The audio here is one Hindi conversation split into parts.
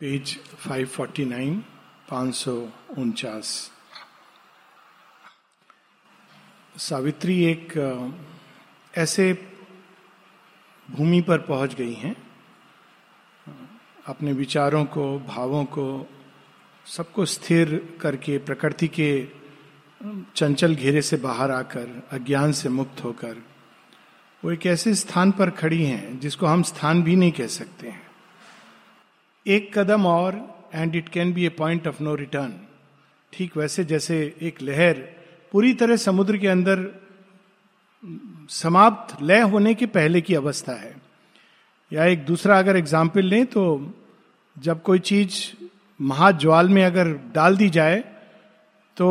पेज 549 पाँच सौ उनचास सावित्री एक ऐसे भूमि पर पहुँच गई हैं। अपने विचारों को, भावों को, सबको स्थिर करके, प्रकृति के चंचल घेरे से बाहर आकर, अज्ञान से मुक्त होकर, वो एक ऐसे स्थान पर खड़ी हैं जिसको हम स्थान भी नहीं कह सकते हैं। एक कदम और and it can be a point of no return ठीक वैसे जैसे एक लहर पूरी तरह समुद्र के अंदर समाप्त, लय होने के पहले की अवस्था है। या एक दूसरा अगर एग्ज़ाम्पल लें तो जब कोई चीज़ महाज्वाल में अगर डाल दी जाए तो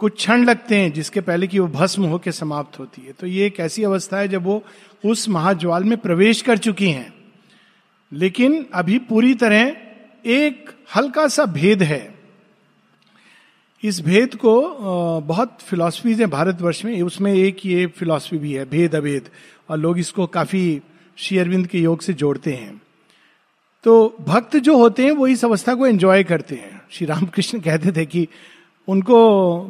कुछ क्षण लगते हैं जिसके पहले कि वो भस्म होकर समाप्त होती है। तो ये एक ऐसी अवस्था है जब वो उस महाज्वाल में प्रवेश कर चुकी हैं। लेकिन अभी पूरी तरह एक हल्का सा भेद है। इस भेद को बहुत फिलॉसफीज है भारतवर्ष में, उसमें एक ये फिलॉसफी भी है, भेद अभेद, और लोग इसको काफ़ी श्री अरविंद के योग से जोड़ते हैं। तो भक्त जो होते हैं, वो इस अवस्था को एंजॉय करते हैं। श्री रामकृष्ण कहते थे कि उनको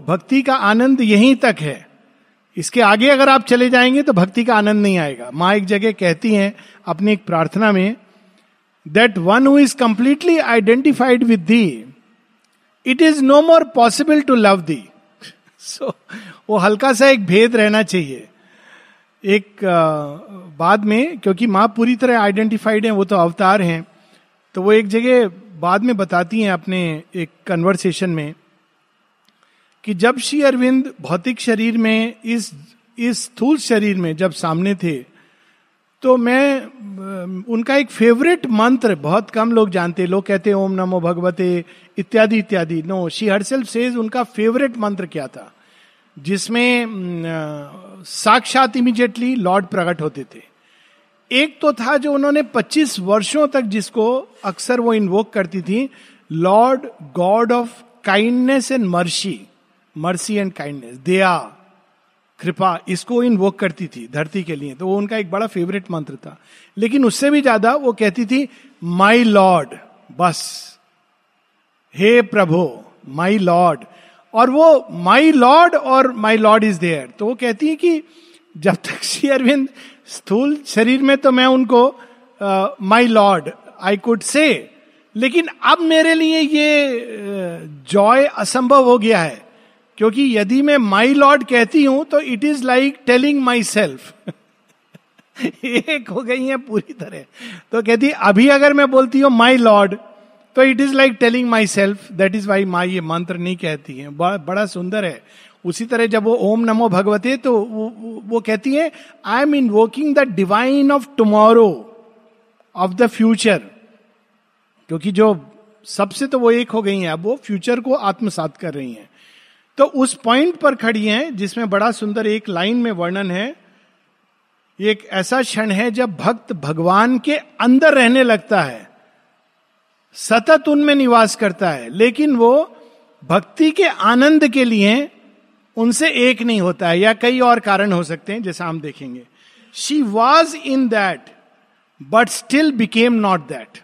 भक्ति का आनंद यहीं तक है। इसके आगे अगर आप चले जाएँगे तो भक्ति का आनंद नहीं आएगा। माँ एक जगह कहती हैं अपनी एक प्रार्थना में that one who is completely identified with thee it is no more possible to love thee so वो हल्का सा एक भेद रहना चाहिए। एक बाद में, क्योंकि माँ पूरी तरह आइडेंटिफाइड है, वो तो अवतार हैं तो वो एक जगह बाद में बताती हैं अपने एक कन्वर्सेशन में कि जब श्री अरविंद भौतिक शरीर में, इस इस स्थूल शरीर में जब सामने थे तो मैं उनका एक फेवरेट मंत्र, बहुत कम लोग जानते, लोग कहते ओम नमो भगवते, इत्यादि इत्यादि। नो शी हरसेल्फ सेज उनका फेवरेट मंत्र क्या था? जिसमें साक्षात इमीडिएटली लॉर्ड प्रकट होते थे। एक तो था जो उन्होंने 25 वर्षों तक जिसको अक्सर वो इन्वोक करती थी lord god of kindness and mercy mercy and kindness दया कृपा इसको इन्वोक करती थी धरती के लिए। तो वो उनका एक बड़ा फेवरेट मंत्र था। लेकिन उससे भी ज़्यादा वो कहती थी माई लॉर्ड बस। हे प्रभु माई लॉर्ड और वो माई लॉर्ड और माई लॉर्ड इज़ देयर तो वो कहती है कि जब तक श्री अरविंद स्थूल शरीर में तो मैं उनको my lord I could say लेकिन अब मेरे लिए ये जॉय असंभव हो गया है। क्योंकि यदि मैं माई लॉर्ड कहती हूँ तो it is like telling myself एक हो गई है पूरी तरह। तो कहती अभी अगर मैं बोलती हूँ माई लॉर्ड तो it is like telling myself that is why my ये मंत्र नहीं कहती है। बड़ा सुंदर है। उसी तरह जब वो ओम नमो भगवते तो वो, वो, कहती है I am invoking the divine of tomorrow of the future क्योंकि जो सबसे तो वो एक हो गई हैं अब वो फ्यूचर को आत्मसात कर रही हैं। तो उस पॉइंट पर खड़ी हैं जिसमें बड़ा सुंदर एक लाइन में वर्णन है। एक ऐसा क्षण है जब भक्त भगवान के अंदर रहने लगता है। सतत उनमें निवास करता है, लेकिन वो भक्ति के आनंद के लिए उनसे एक नहीं होता है, या कई और कारण हो सकते हैं, जैसा हम देखेंगे। She was in that but still became not that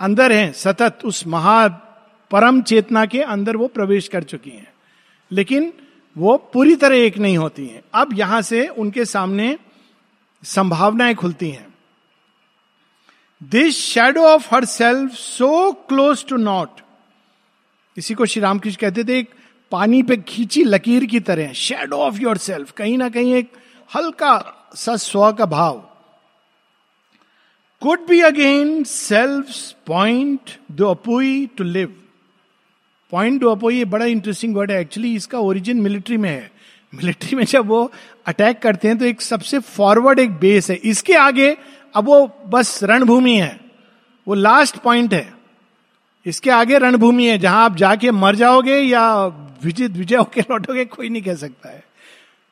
अंदर है, सतत उस महा परम चेतना के अंदर वो प्रवेश कर चुकी हैं। लेकिन वो पूरी तरह एक नहीं होती हैं। अब यहाँ से उनके सामने संभावनाएँ खुलती हैं। This shadow of herself so close to not इसी को श्री रामकृष्ण कहते थे, एक पानी पे खींची लकीर की तरह शेडो ऑफ़ योर सेल्फ कहीं ना कहीं एक हल्का सा स्व का भाव। Could be again self point दो अपुई टू लिव पॉइंट अपो, ये बड़ा इंटरेस्टिंग वर्ड है। एक्चुअली इसका ओरिजिन मिलिट्री में है। मिलिट्री में जब वो अटैक करते हैं तो एक सबसे फॉरवर्ड एक बेस है। इसके आगे, अब वो बस रणभूमि है। वो लास्ट पॉइंट है। इसके आगे रणभूमि है, जहाँ आप जाके मर जाओगे या विजय विजय होके लौटोगे, कोई नहीं कह सकता है।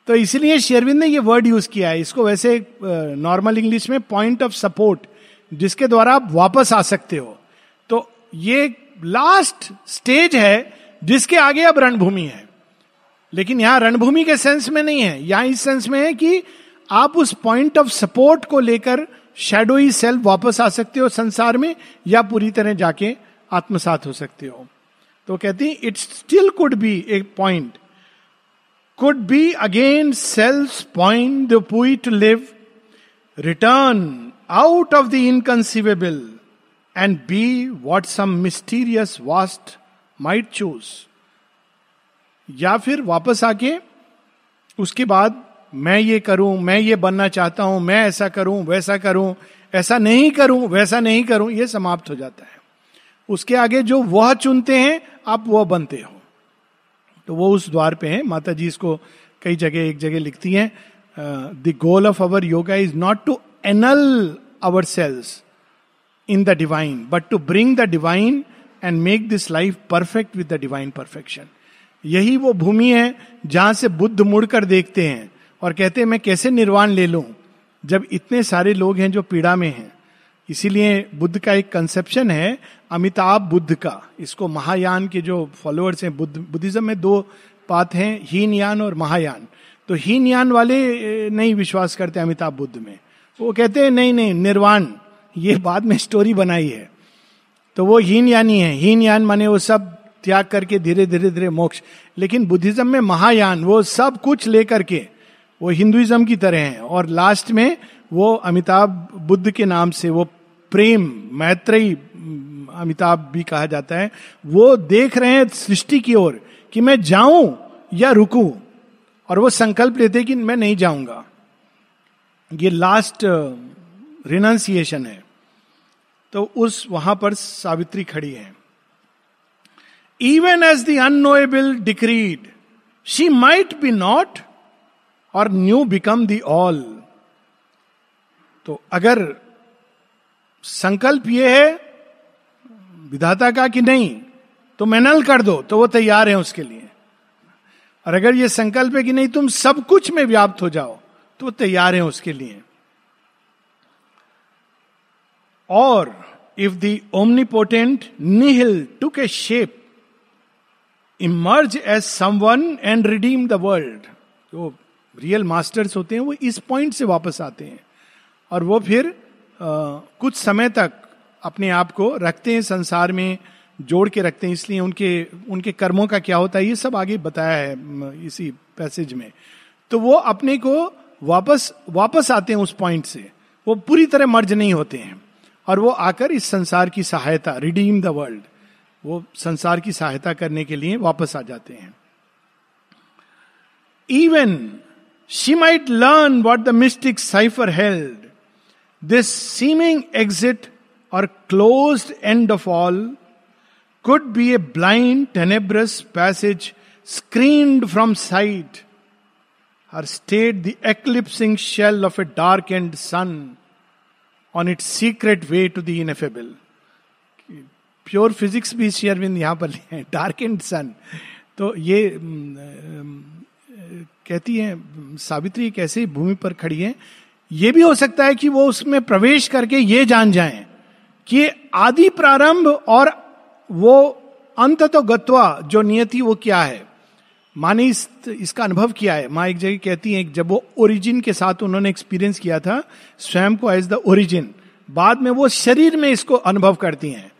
तो इसलिए शेरविंद ने ये वर्ड यूज़ किया है। इसको वैसे नॉर्मल इंग्लिश में पॉइंट ऑफ़ सपोर्ट जिसके द्वारा आप वापस आ सकते हो। तो ये लास्ट स्टेज है, जिसके आगे अब रणभूमि है। लेकिन यहाँ रणभूमि के सेंस में नहीं है। यहाँ इस सेंस में है कि आप उस पॉइंट ऑफ़ सपोर्ट को लेकर शेडोई सेल्फ वापस आ सकते हो संसार में, या पूरी तरह जाके आत्मसात हो सकते हो। तो कहती है it still could be a point could be again self point the पुई to live return out of the inconceivable and be what some mysterious vast might choose या फिर वापस आके उसके बाद मैं ये करूँ, मैं ये बनना चाहता हूँ, मैं ऐसा करूँ, वैसा करूँ, ऐसा नहीं करूँ, वैसा नहीं करूँ, ये समाप्त हो जाता है। उसके आगे जो वह चुनते हैं, आप वह बनते हो। तो वो उस द्वार पे है। माता जी इसको कई जगह, एक जगह लिखती हैं the goal of our yoga is not to annul our selves in the divine but to bring the divine and make this life perfect with the divine perfection यही वो भूमि है जहाँ से बुद्ध मुड़कर देखते हैं और कहते हैं, मैं कैसे निर्वाण ले लूँ जब इतने सारे लोग हैं जो पीड़ा में हैं? इसीलिए बुद्ध का एक कंसेप्शन है अमिताभ बुद्ध का। इसको महायान के जो फॉलोअर्स हैं, बुद्ध, बुद्धिज्म में दो पात हैं, हीन यान और महायान। तो हीन यान वाले नहीं विश्वास करते अमिताभ बुद्ध में। वो कहते हैं, नहीं नहीं, निर्वाण ये बाद में स्टोरी बनाई है। तो वो हीन यानी है। हीन यान माने वो सब त्याग करके धीरे धीरे धीरे मोक्ष। लेकिन बुद्धिज्म में महायान, वो सब कुछ लेकर के वो हिंदुइज्म की तरह है। और लास्ट में वो अमिताभ बुद्ध के नाम से वो प्रेम मैत्री अमिताभ भी कहा जाता है। वो देख रहे हैं सृष्टि की ओर कि मैं जाऊँ या रुकू। और वो संकल्प लेते कि मैं नहीं जाऊँगा। ये लास्ट रिनाउंसिएशन है। तो उस वहाँ पर सावित्री खड़ी है। Even as the unknowable decreed she might be nought or new become the all तो अगर संकल्प यह है, विधाता का कि नहीं तो मैनल कर दो तो वो तैयार है उसके लिए। और अगर ये संकल्प है कि नहीं, तुम सब कुछ में व्याप्त हो जाओ तो वो तैयार है उसके लिए। और if the omnipotent nihil took a shape emerge as someone and redeem the world जो रियल मास्टर्स होते हैं वो इस पॉइंट से वापस आते हैं। और वो फिर आ, कुछ समय तक अपने आप को रखते हैं संसार में जोड़ के रखते हैं। इसलिए उनके उनके कर्मों का क्या होता है ये सब आगे बताया है इसी पैसेज में। तो वो अपने को वापस वापस आते हैं उस पॉइंट से। वो पूरी तरह मर्ज नहीं होते हैं। और वो आकर इस संसार की सहायता रिडीम द वर्ल्ड वो संसार की सहायता करने के लिए वापस आ जाते हैं। Even she might learn what the mystic cipher held this seeming exit or close end of all could be a blind tenebrous passage screened from sight her state the eclipsing shell of a dark and sun on it secret way to the ineffable pure physics भी शेयरविंद यहाँ पर लिए डार्क एंड सन तो ये कहती है, सावित्री एक ऐसी भूमि पर खड़ी है, ये भी हो सकता है कि वो उसमें प्रवेश करके ये जान जाए कि आदि प्रारंभ और वो अंत तो गत्वा, जो नियति वो क्या है। माने इस, इसका अनुभव किया है। माँ एक जगह कहती है, जब वो ओरिजिन के साथ उन्होंने एक्सपीरियंस किया था, स्वयं को एज द ओरिजिन बाद में वो शरीर में इसको अनुभव करती हैं।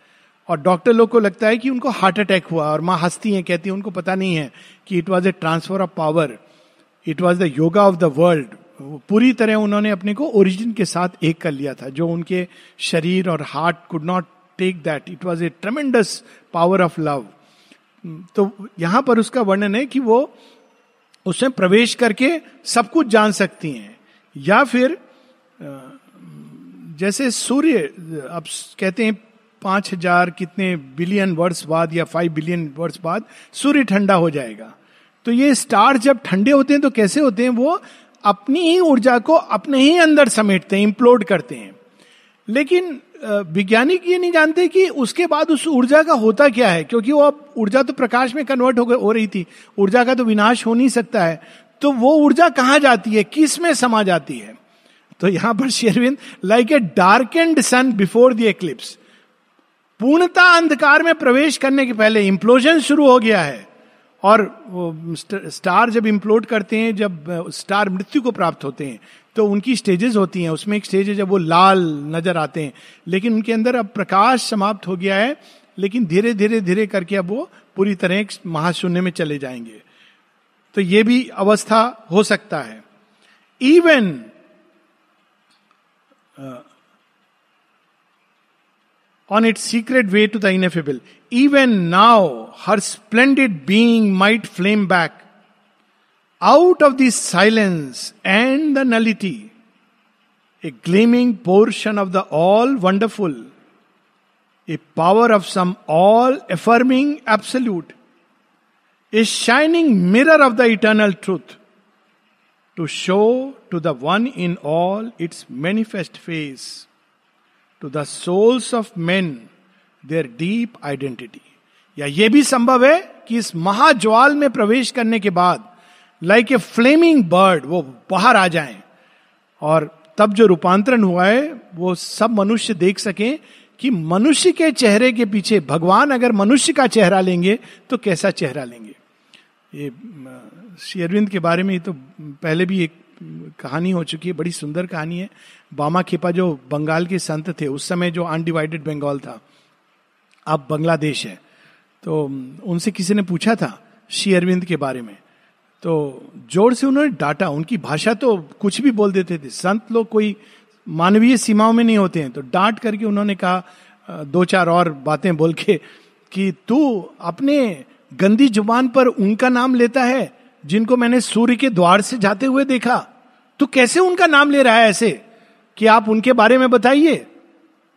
और डॉक्टर लोग को लगता है कि उनको हार्ट अटैक हुआ, और माँ हंसती हैं, कहती हैं, उनको पता नहीं है कि it was a transfer of power it was the yoga of the world पूरी तरह उन्होंने अपने को ओरिजिन के साथ एक कर लिया था, जो उनके शरीर और heart could not take that it was a tremendous power of love तो यहाँ पर उसका वर्णन है कि वो उसमें प्रवेश करके सब कुछ जान सकती हैं। या फिर जैसे सूर्य, अब कहते हैं पाँच हज़ार कितने बिलियन वर्ष बाद या फाइव बिलियन वर्ष बाद सूर्य ठंडा हो जाएगा। तो ये स्टार जब ठंडे होते हैं तो कैसे होते हैं? वो अपनी ही ऊर्जा को अपने ही अंदर समेटते हैं इम्प्लोड करते हैं। लेकिन वैज्ञानिक ये नहीं जानते कि उसके बाद उस ऊर्जा का होता क्या है क्योंकि वो अब ऊर्जा तो प्रकाश में कन्वर्ट हो, हो रही थी। ऊर्जा का तो विनाश हो नहीं सकता है। तो वो ऊर्जा कहाँ जाती है? किसमें समा जाती है? तो यहाँ पर शेरविंद like a dark and sun before the eclipse पूर्णता अंधकार में प्रवेश करने के पहले इंप्लोजन शुरू हो गया है। और स्टार जब इम्प्लोड करते हैं जब स्टार मृत्यु को प्राप्त होते हैं तो उनकी स्टेजेस होती हैं। उसमें एक स्टेज है जब वो लाल नज़र आते हैं। लेकिन उनके अंदर अब प्रकाश समाप्त हो गया है लेकिन धीरे धीरे धीरे करके अब वो पूरी तरह एक महाशून्य में चले जाएँगे। तो ये भी अवस्था हो सकता है। Even on its secret way to the ineffable. Even now, her splendid being might flame back. Out of this silence and the nullity a gleaming portion of the all wonderful a power of some all affirming absolute a shining mirror of the eternal truth to show to the one in all its manifest face to the souls of men their deep identity या यह भी संभव है कि इस महाज्वाल में प्रवेश करने के बाद लाइक ए फ्लेमिंग बर्ड वो बाहर आ जाए। और तब जो रूपांतरण हुआ है, वो सब मनुष्य देख सकें कि मनुष्य के चेहरे के पीछे, भगवान अगर मनुष्य का चेहरा लेंगे तो कैसा चेहरा लेंगे? ये श्री अरविंद के बारे में तो पहले भी एक कहानी हो चुकी है, बड़ी सुंदर कहानी है। बामा खेपा जो बंगाल के संत थे, उस समय जो अनडिवाइडेड बंगाल था, अब बांग्लादेश है। तो उनसे किसी ने पूछा था श्री अरविंद के बारे में तो ज़ोर से उन्होंने डांटा। उनकी भाषा तो कुछ भी बोल देते थे। संत लोग कोई मानवीय सीमाओं में नहीं होते हैं। तो डांट करके उन्होंने कहा दो चार और बातें बोल के कि तू अपने गंदी ज़ुबान पर उनका नाम लेता है, जिनको मैंने सूर्य के द्वार से जाते हुए देखा। तू कैसे उनका नाम ले रहा है ऐसे? कि आप उनके बारे में बताइए।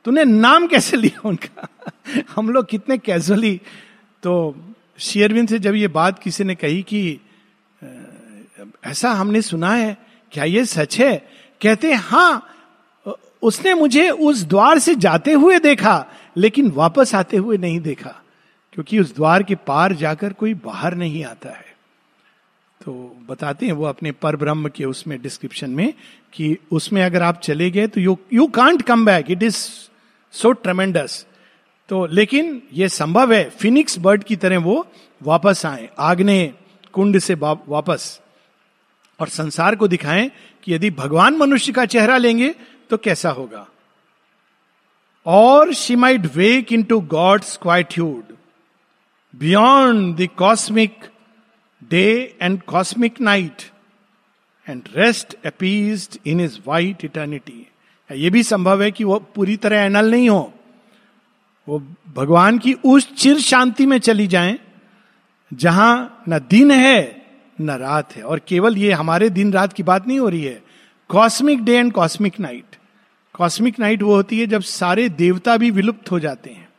तूने नाम कैसे लिया उनका? हम लोग कितने कैजुअली। तो शेयरविन से जब ये बात किसी ने कही कि ऐसा हमने सुना है, क्या ये सच है? कहते हैं उसने मुझे उस द्वार से जाते हुए देखा, लेकिन वापस आते हुए नहीं देखा, क्योंकि उस द्वार के पार जाकर कोई बाहर नहीं आता है। तो बताते हैं वो अपने पर ब्रह्म के उसमें डिस्क्रिप्शन में कि उसमें अगर आप चले गए तो you you can't come back it is so tremendous तो लेकिन ये संभव है फिनिक्स बर्ड की तरह वो वापस आए आग्ने कुंड से वापस। और संसार को दिखाएँ कि यदि भगवान मनुष्य का चेहरा लेंगे तो कैसा होगा। और she might wake into God's quietude beyond the cosmic day and cosmic night and rest appease in his white eternity यह भी संभव है कि वो पूरी तरह एनल नहीं हो। वो भगवान की उस चिर शांति में चली जाएँ, जहाँ न दिन है न रात है। और केवल ये, हमारे दिन रात की बात नहीं हो रही है। Cosmic day and cosmic night cosmic night वो होती है जब सारे देवता भी विलुप्त हो जाते हैं।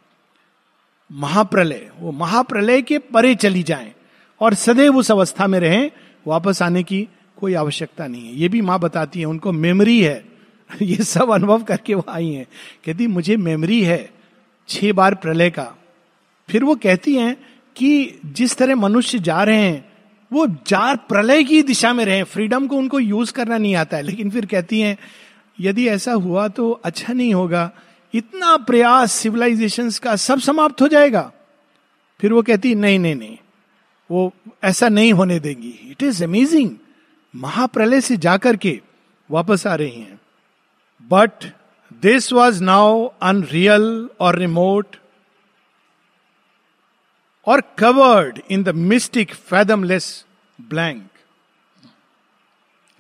महाप्रलय, वो महाप्रलय के परे चली जाएँ और सदैव उस अवस्था में रहें, वापस आने की कोई आवश्यकता नहीं है। ये भी माँ बताती है, उनको मेमोरी है। ये सब अनुभव करके वो आई हैं। कहती, मुझे मेमोरी है छह बार प्रलय का। फिर वो कहती हैं कि जिस तरह मनुष्य जा रहे हैं वो जार प्रलय की दिशा में रहे। फ्रीडम को उनको यूज़ करना नहीं आता है। लेकिन फिर कहती हैं, यदि ऐसा हुआ तो अच्छा नहीं होगा। इतना प्रयास सिविलाइजेशन का सब समाप्त हो जाएगा। फिर वो कहती, नहीं नहीं नहीं। वो ऐसा नहीं होने देंगी। इट इज़ अमेजिंग महाप्रलय से जाकर के वापस आ रही हैं। But this was now unreal or remote or covered in the mystic fathomless blank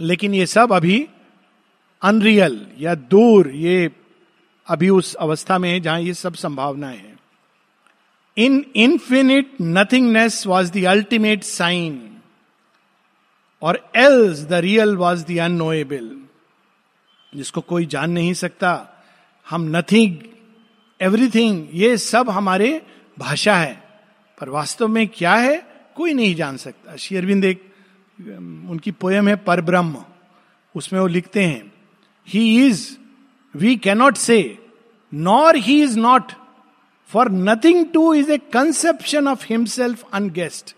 लेकिन ये सब अभी अनरियल या दूर, ये अभी उस अवस्था में है जहाँ ये सब संभावनाएँ हैं। In infinite nothingness was the ultimate sign or else the real was the unknowable जिसको कोई जान नहीं सकता। हम नथिंग एवरीथिंग ये सब हमारे भाषा है। पर वास्तव में क्या है, कोई नहीं जान सकता। श्री अरविंद एक उनकी पोयम है पर ब्रह्म उसमें वो लिखते हैं he is we cannot say nor he is not for nothing too is a conception of himself unguessed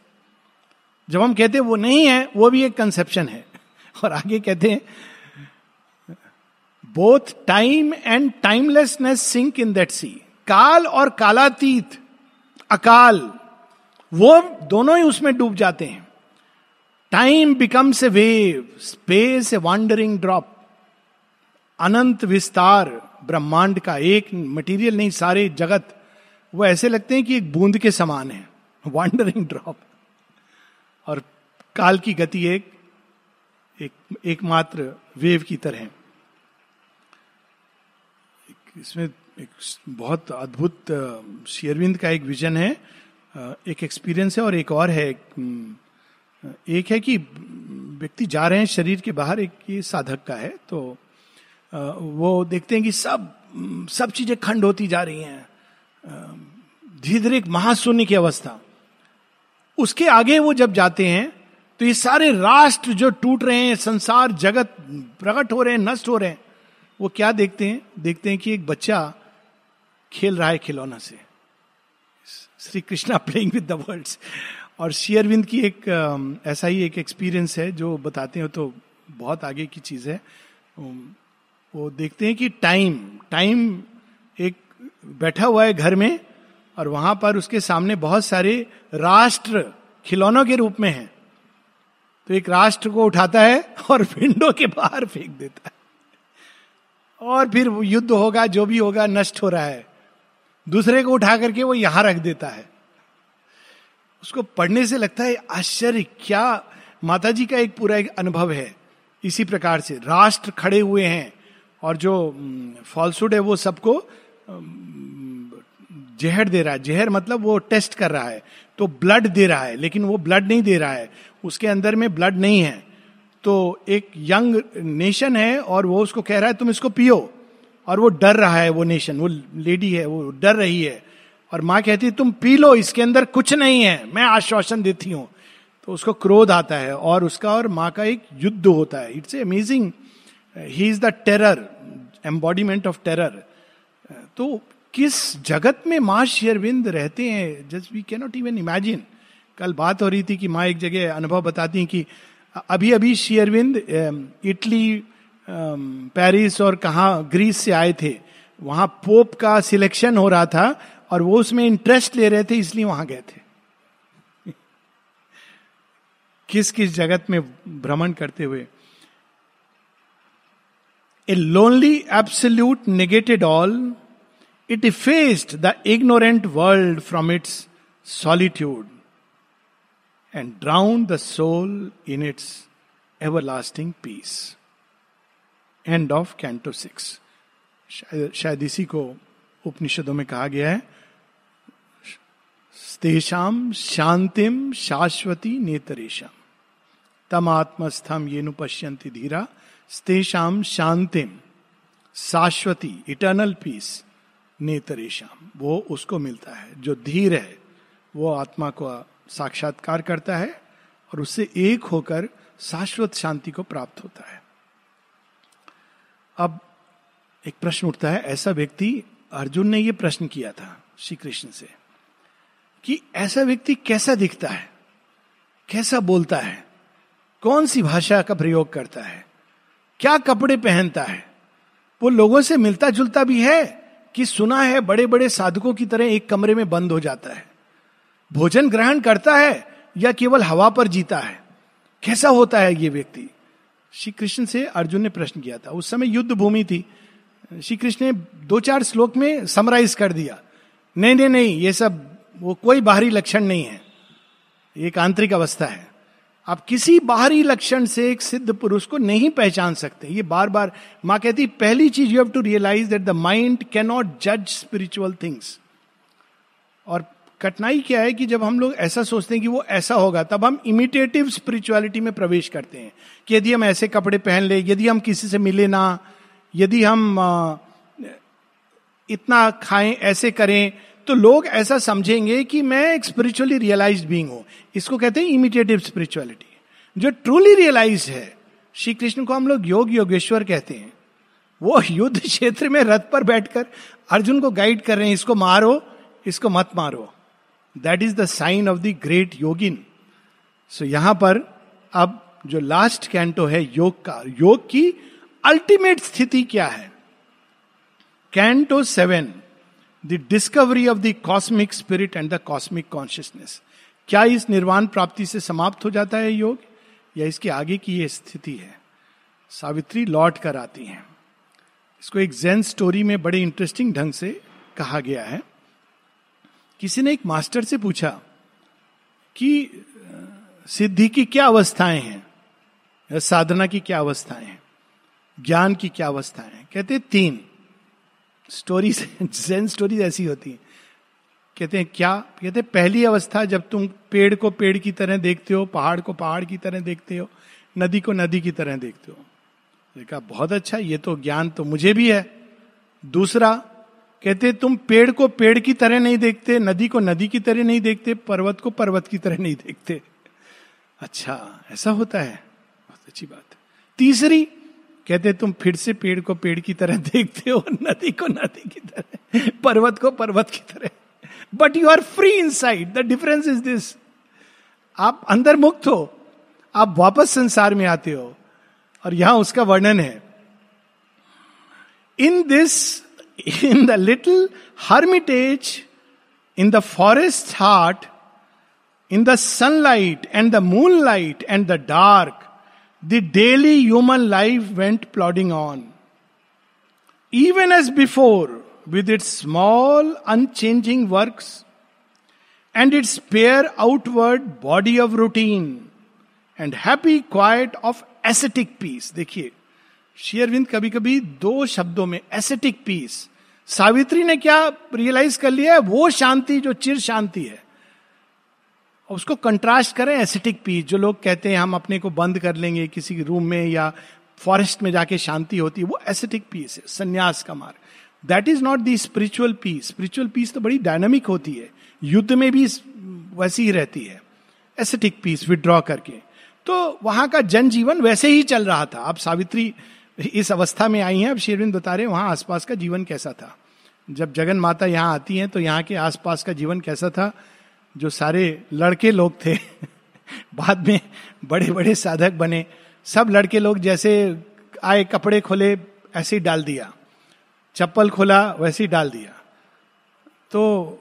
जब हम कहते हैं वो नहीं है, वो भी एक कंसेप्शन है। और आगे कहते हैं both time and timelessness sink in that sea काल और कालातीत, अकाल वो दोनों ही उसमें डूब जाते हैं। Time becomes a wave space a wandering drop अनंत विस्तार, ब्रह्मांड का एक मटेरियल नहीं, सारे जगत, वो ऐसे लगते हैं कि एक बूंद के समान है। वॉन्डरिंग ड्रॉप और काल की गति एक एक, एकमात्र वेव की तरह इसमें एक बहुत अद्भुत शेयरविंद का एक विजन है। एक एक्सपीरियंस है और एक और है, एक है कि व्यक्ति जा रहे हैं शरीर के बाहर, एक ये साधक का है तो वो देखते हैं कि सब सब चीज़ें खंड होती जा रही हैं। धीरे धीरे एक महाशून्य की अवस्था। उसके आगे वो जब जाते हैं तो ये सारे राष्ट्र जो टूट रहे हैं, संसार, जगत प्रकट हो रहे हैं, नष्ट हो रहे हैं, वो क्या देखते हैं? देखते हैं कि एक बच्चा खेल रहा है खिलौना से। Shri Krishna playing with the words और शेयरविंद की एक ऐसा ही एक एक्सपीरियंस है जो बताते हैं तो बहुत आगे की चीज़ है। वो देखते हैं कि टाइम टाइम एक बैठा हुआ है घर में और वहाँ पर उसके सामने बहुत सारे राष्ट्र खिलौनों के रूप में हैं। तो एक राष्ट्र को उठाता है और विंडो के बाहर फेंक देता है। और फिर युद्ध होगा, जो भी होगा, नष्ट हो रहा है। दूसरे को उठा करके वो यहाँ रख देता है। उसको पढ़ने से लगता है, आश्चर्य, क्या माता जी का एक पूरा एक अनुभव है। इसी प्रकार से राष्ट्र खड़े हुए हैं और जो फॉल्सुड है वो सबको जहर दे रहा है। जहर मतलब वो टेस्ट कर रहा है तो ब्लड दे रहा है, लेकिन वो ब्लड नहीं दे रहा है। उसके अंदर में ब्लड नहीं है। तो एक यंग नेशन है और वो उसको कह रहा है, तुम इसको पियो। और वो डर रहा है, वो नेशन वो लेडी है, वो डर रही है। और माँ कहती है, तुम पी लो, इसके अंदर कुछ नहीं है, मैं आश्वासन देती हूँ। तो उसको क्रोध आता है और उसका और माँ का एक युद्ध होता है। It's amazing he is the terror embodiment of terror तो किस जगत में माँ शेरविंद रहते हैं just we cannot even imagine कल बात हो रही थी कि माँ एक जगह अनुभव बताती कि अभी अभी शेयरविंद इटली पेरिस और कहा ग्रीस से आए थे, वहाँ पोप का सिलेक्शन हो रहा था और वो उसमें इंटरेस्ट ले रहे थे, इसलिए वहाँ गए थे। किस किस जगत में भ्रमण करते हुए। A lonely absolute negated all it effaced the ignorant world from its solitude and drowned the soul in its everlasting peace end of canto six शायद इसी को उपनिषदों में कहा गया है। तेषाम शांतिम शाश्वती नेतरेशम तम आत्मस्थम ये नुपश्यंति धीरा। स्तेषाम शांतिम शाश्वती इटर्नल पीस नेतरेशम वो उसको मिलता है, जो धीर है, वो आत्मा को साक्षात्कार करता है और उससे एक होकर शाश्वत शांति को प्राप्त होता है। अब एक प्रश्न उठता है, ऐसा व्यक्ति, अर्जुन ने यह प्रश्न किया था श्री कृष्ण से, कि ऐसा व्यक्ति कैसा दिखता है? कैसा बोलता है? कौन सी भाषा का प्रयोग करता है? क्या कपड़े पहनता है? वो लोगों से मिलता जुलता भी है कि सुना है बड़े बड़े साधकों की तरह एक कमरे में बंद हो जाता है? भोजन ग्रहण करता है या केवल हवा पर जीता है? कैसा होता है ये व्यक्ति? श्री कृष्ण से अर्जुन ने प्रश्न किया था। उस समय युद्ध भूमि थी। श्री कृष्ण ने दो चार श्लोक में समराइज कर दिया। नहीं नहीं नहीं, ये सब, वो कोई बाहरी लक्षण नहीं है। एक आंतरिक अवस्था है। आप किसी बाहरी लक्षण से एक सिद्ध पुरुष को नहीं पहचान सकते। ये बार बार माँ कहती, पहली चीज़ you have to realise that the mind can not जज स्पिरिचुअल थिंग्स और कठिनाई क्या है कि जब हम लोग ऐसा सोचते हैं कि वो ऐसा होगा, तब हम इमिटेटिव स्पिरिचुअलिटी में प्रवेश करते हैं कि यदि हम ऐसे कपड़े पहन ले, यदि हम किसी से मिले ना, यदि हम इतना खाएँ, ऐसे करें तो लोग ऐसा समझेंगे कि मैं एक स्पिरिचुअली रियलाइज़ बींग हूँ। इसको कहते हैं इमिटेटिव स्पिरिचुअलिटी जो ट्रूली रियलाइज़ है, श्री कृष्ण को हम लोग योग योगेश्वर कहते हैं। वो युद्ध क्षेत्र में रथ पर बैठकर अर्जुन को गाइड कर रहे हैं, इसको मारो, इसको मत मारो। That is the sign of the great yogin so यहाँ पर अब जो लास्ट कैंटो है, योग का, योग की अल्टीमेट स्थिति क्या है? Canto seven the discovery of the cosmic spirit and the cosmic consciousness क्या इस निर्वाण प्राप्ति से समाप्त हो जाता है योग? या इसके आगे की यह स्थिति है? सावित्री लौट कर आती हैं। इसको एक जैन स्टोरी में बड़े इंटरेस्टिंग ढंग से कहा गया है। किसी ने एक मास्टर से पूछा कि सिद्धि की क्या अवस्थाएँ हैं? साधना की क्या अवस्थाएँ हैं? ज्ञान की क्या अवस्थाएँ हैं? कहते हैं तीन। स्टोरी जैन स्टोरी ऐसी होती है। कहते हैं, क्या? कहते हैं, पहली अवस्था जब तुम पेड़ को पेड़ की तरह देखते हो, पहाड़ को पहाड़ की तरह देखते हो, नदी को नदी की तरह देखते हो। देखा बहुत अच्छा ये तो ज्ञान तो मुझे भी है। दूसरा कहते, तुम पेड़ को पेड़ की तरह नहीं देखते, नदी को नदी की तरह नहीं देखते, पर्वत को पर्वत की तरह नहीं देखते. अच्छा ऐसा होता है। बहुत अच्छी बात तीसरी, कहते, तुम फिर से पेड़ को पेड़ की तरह देखते हो, नदी को नदी की तरह, पर्वत को पर्वत की तरह. But you are free inside the difference is this आप अंदर मुक्त हो, आप वापस संसार में आते हो, और यहाँ उसका वर्णन है। In this In the little hermitage in the forest heart in the sunlight and the moonlight and the dark the daily human life went plodding on even as before with its small, unchanging works and its bare outward body of routine and happy quiet of ascetic peace. देखिए शेयरविंद कभी कभी दो शब्दों में एसेटिक पीस सावित्री ने क्या रियलाइज़ कर लिया है? वो शांति, जो चिर शांति है। उसको कंट्रास्ट करें एसेटिक पीस जो लोग कहते हैं हम अपने को बंद कर लेंगे किसी रूम में या फॉरेस्ट में जाके शांति होती है वो एसेटिक पीस है संन्यास का मार्ग। That is not the spiritual peace spiritual peace तो बड़ी डायनामिक होती है। युद्ध में भी वैसी ही रहती है। एसेटिक पीस विड्रॉ करके। तो वहाँ का जनजीवन वैसे ही चल रहा था। अब सावित्री इस अवस्था में आई हैं, अब शेरविंद बता रहे हैं, वहाँ आसपास का जीवन कैसा था? जब जगन माता यहाँ आती हैं तो यहाँ के आसपास का जीवन कैसा था? जो सारे लड़के लोग थे, बाद में बड़े बड़े साधक बने। सब लड़के लोग जैसे आए, कपड़े खोले, ऐसे ही डाल दिया। चप्पल खोला, वैसे ही डाल दिया। तो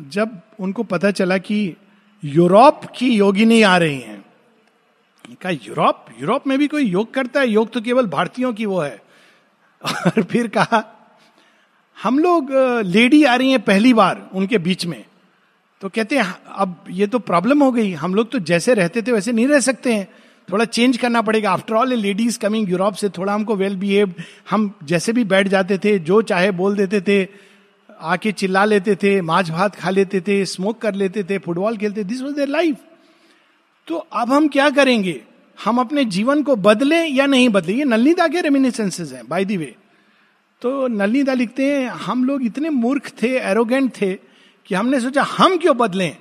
जब उनको पता चला कि यूरोप की योगिनी आ रही हैं कहा यूरोप? यूरोप में भी कोई योग करता है? योग तो केवल भारतीयों की वो है। और फिर कहा हम लोग लेडी आ रही हैं पहली बार उनके बीच में। तो कहते हैं, अब ये तो प्रॉब्लम हो गई। हम लोग तो जैसे रहते थे वैसे नहीं रह सकते हैं। थोड़ा चेंज करना पड़ेगा। After all a ladies coming Europe से थोड़ा हमको वेल बिहेव हम जैसे भी बैठ जाते थे, जो चाहे बोल देते थे, आके चिल्ला लेते थे माछ भात खा लेते थे स्मोक कर लेते थे फुटबॉल खेलते दिस वॉज़ देर लाइफ तो अब हम क्या करेंगे? हम अपने जीवन को बदले या नहीं बदले? ये नलिदा के रेमिनिसेंसेज हैं बाय दी वे तो नलनीदा लिखते हैं, हम लोग इतने मूर्ख थे एरोगेंट थे, कि हमने सोचा, हम क्यों बदलें?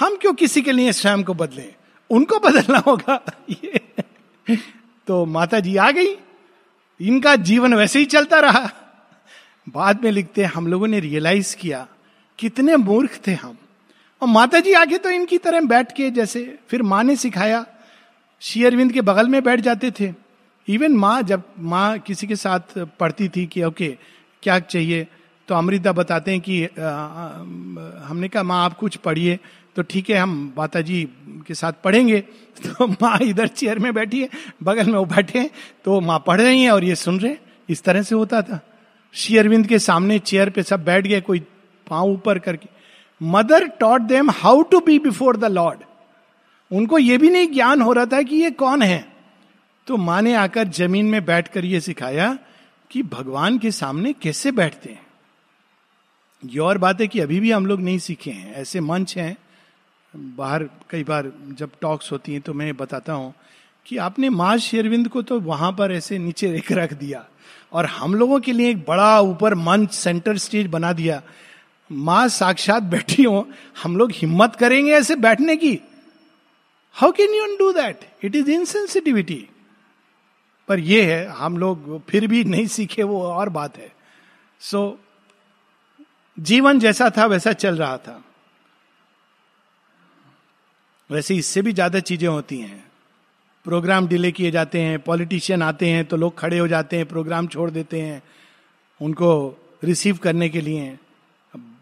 हम क्यों किसी के लिए स्वयं को बदलें? उनको बदलना होगा? ये। तो माता जी आ गई। इनका जीवन वैसे ही चलता रहा। बाद में लिखते हैं, हम लोगों ने रियलाइज़ किया, कितने मूर्ख थे हम। और माता जी आगे तो इनकी तरह बैठ के जैसे, फिर माँ ने सिखाया शेयरविंद के बगल में बैठ जाते थे। इवन माँ जब, माँ किसी के साथ पढ़ती थी कि, ओके, क्या चाहिए? तो अमृता बताते हैं कि हमने कहा, माँ, आप कुछ पढ़िए। तो ठीक है, हम माता जी के साथ पढ़ेंगे। तो माँ इधर चेयर में बैठी है, बगल में वो बैठे हैं। तो माँ पढ़ रही हैं और ये सुन रहे हैं। इस तरह से होता था। शेयरविंद के सामने चेयर पे सब बैठ गए, कोई पाँव ऊपर करके। Mother taught them how to be before the Lord. उनको ये भी नहीं ज्ञान हो रहा था कि ये कौन है। तो माँ ने आकर ज़मीन में बैठकर ये सिखाया कि भगवान के सामने कैसे बैठते हैं। ये और बात है कि अभी भी हम लोग नहीं सीखे हैं, ऐसे मंच हैं। बाहर कई बार जब टॉक्स होती हैं तो मैं बताता हूँ कि आपने माँ शेरविंद को तो वहाँ पर ऐसे नीचे रख रख दिया और हम लोगों के लिए एक बड़ा ऊपर मंच, सेंटर स्टेज बना दिया। माँ साक्षात बैठी हो, हम लोग हिम्मत करेंगे ऐसे बैठने की। How can you do that it is insensitivity पर यह है हम लोग फिर भी नहीं सीखे वो और बात है। सो so, जीवन जैसा था वैसा चल रहा था। वैसे इससे भी ज़्यादा चीज़ें होती हैं। प्रोग्राम डिले किए जाते हैं पॉलिटिशियन आते हैं तो लोग खड़े हो जाते हैं प्रोग्राम छोड़ देते हैं उनको रिसीव करने के लिए।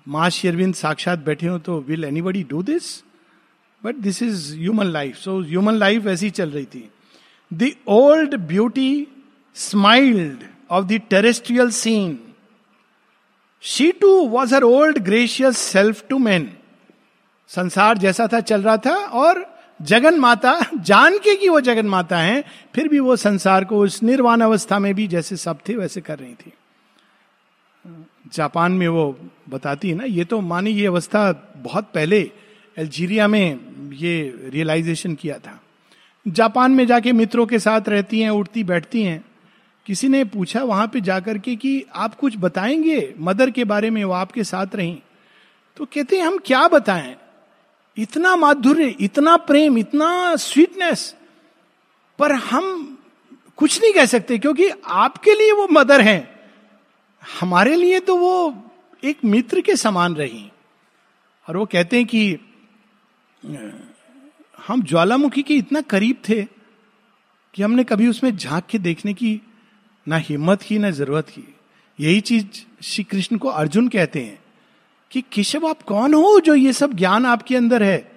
माँ शेरविंद साक्षात बैठे हो तो will anybody do this but this is human life so human life ऐसी चल रही थी। The old beauty smiled of the terrestrial scene she too was her old gracious self to man संसार जैसा था, चल रहा था और जगन माता जान के कि वो जगन माता है, फिर भी वो संसार को उस निर्वाण अवस्था में भी जैसे सब थे, वैसे कर रही थी। जापान में वो बताती है ना, ये तो मानी ये अवस्था बहुत पहले अल्जीरिया में ये रियलाइजेशन किया था। जापान में जाके मित्रों के साथ रहती हैं, उठती, बैठती हैं। किसी ने पूछा वहाँ पे जाकर के कि आप कुछ बताएँगे मदर के बारे में, वो आपके साथ रही। तो कहते हैं, हम क्या बताएँ? इतना माधुर्य, इतना प्रेम, इतना स्वीटनेस पर हम कुछ नहीं कह सकते क्योंकि आपके लिए वो मदर है। हमारे लिए तो वो एक मित्र के समान रही। और वो कहते हैं कि हम ज्वालामुखी के इतना करीब थे कि हमने कभी उसमें झाँक के देखने की ना हिम्मत की, ना ज़रूरत की। यही चीज़ श्री कृष्ण को अर्जुन कहते हैं कि केशव, आप कौन हो जो ये सब ज्ञान आपके अंदर है?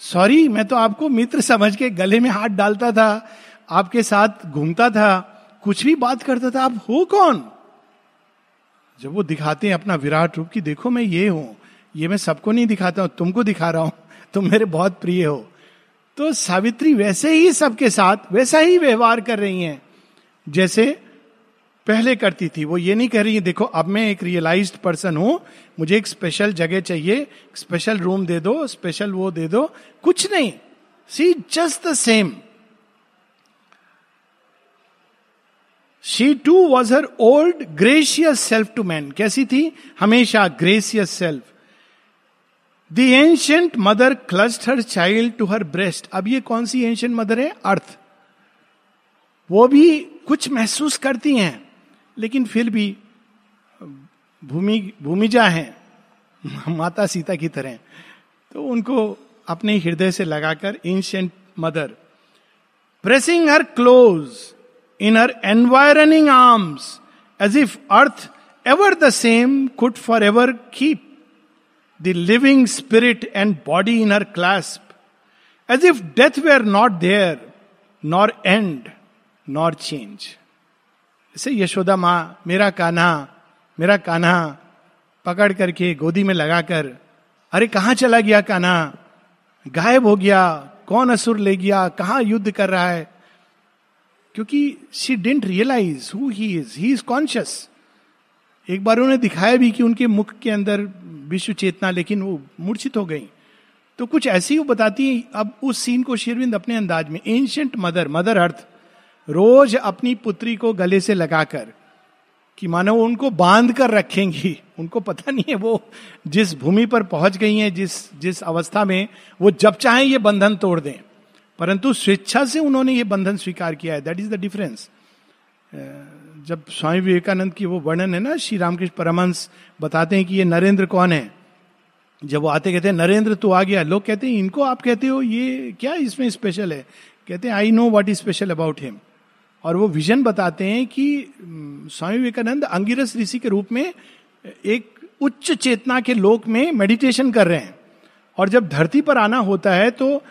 सॉरी, मैं तो आपको मित्र समझ के गले में हाथ डालता था, आपके साथ घूमता था, कुछ भी बात करता था, आप हो कौन? जब वो दिखाते हैं अपना विराट रूप कि देखो मैं ये हूँ, ये मैं सबको नहीं दिखाता हूँ, तुमको दिखा रहा हूँ। तुम मेरे बहुत प्रिय हो। तो सावित्री वैसे ही सबके साथ, वैसा ही व्यवहार कर रही हैं। जैसे पहले करती थी, वो ये नहीं कह रही है, देखो, अब मैं एक रियलाइज़ पर्सन हूँ, मुझे एक स्पेशल जगह चाहिए स्पेशल रूम दे दो स्पेशल वो दे दो। कुछ नहीं। See just the same she too was her old gracious self to man कैसी थी? हमेशा gracious self the ancient mother clasped her child to her breast अब ये कौन सी एंशंट मदर है? अर्थ वो भी कुछ महसूस करती हैं, लेकिन फिर भी भूमि, भूमिजा है। माता सीता की तरह। तो उनको अपने हृदय से लगाकर ancient mother pressing her close in her environing arms as if earth ever the same could for ever keep the living spirit and body in her clasp as if death were not there nor end nor change जैसे यशोदा माँ मेरा कान्हा मेरा कान्हा पकड़ करके गोदी में लगाकर, अरे कहा चला गया कान्हा? गायब हो गया, कौन असुर ले गया, कहा युद्ध कर रहा है? क्योंकि she didn't realise who he is he is conscious एक बार उन्हें दिखाया भी कि उनके मुख के अंदर विश्व चेतना, लेकिन वो मूर्छित हो गई। तो कुछ ऐसी वो बताती है, अब उस सीन को शेरविंद अपने अंदाज में एंशंट मदर मदर अर्थ रोज अपनी पुत्री को गले से लगाकर, कि मानो उनको बाँध कर रखेंगी। उनको पता नहीं है वो जिस भूमि पर पहुँच गई हैं, जिस जिस अवस्था में वो जब चाहे ये बंधन तोड़ दें। परंतु स्वेच्छा से उन्होंने ये बंधन स्वीकार किया है। दैट इज़ द डिफरेंस जब स्वामी विवेकानंद की वो वर्णन है ना, श्री रामकृष्ण परमंश बताते हैं कि ये नरेंद्र कौन है? जब वो आते कहते हैं, नरेंद्र, तू आ गया। लोग कहते हैं, इनको आप कहते हो, ये क्या इसमें स्पेशल है? कहते हैं I know what is special about him और वो विजन बताते हैं कि स्वामी विवेकानंद अंगिरस ऋषि के रूप में एक उच्च चेतना के लोक में मेडिटेशन कर रहे हैं। और जब धरती पर आना होता है तो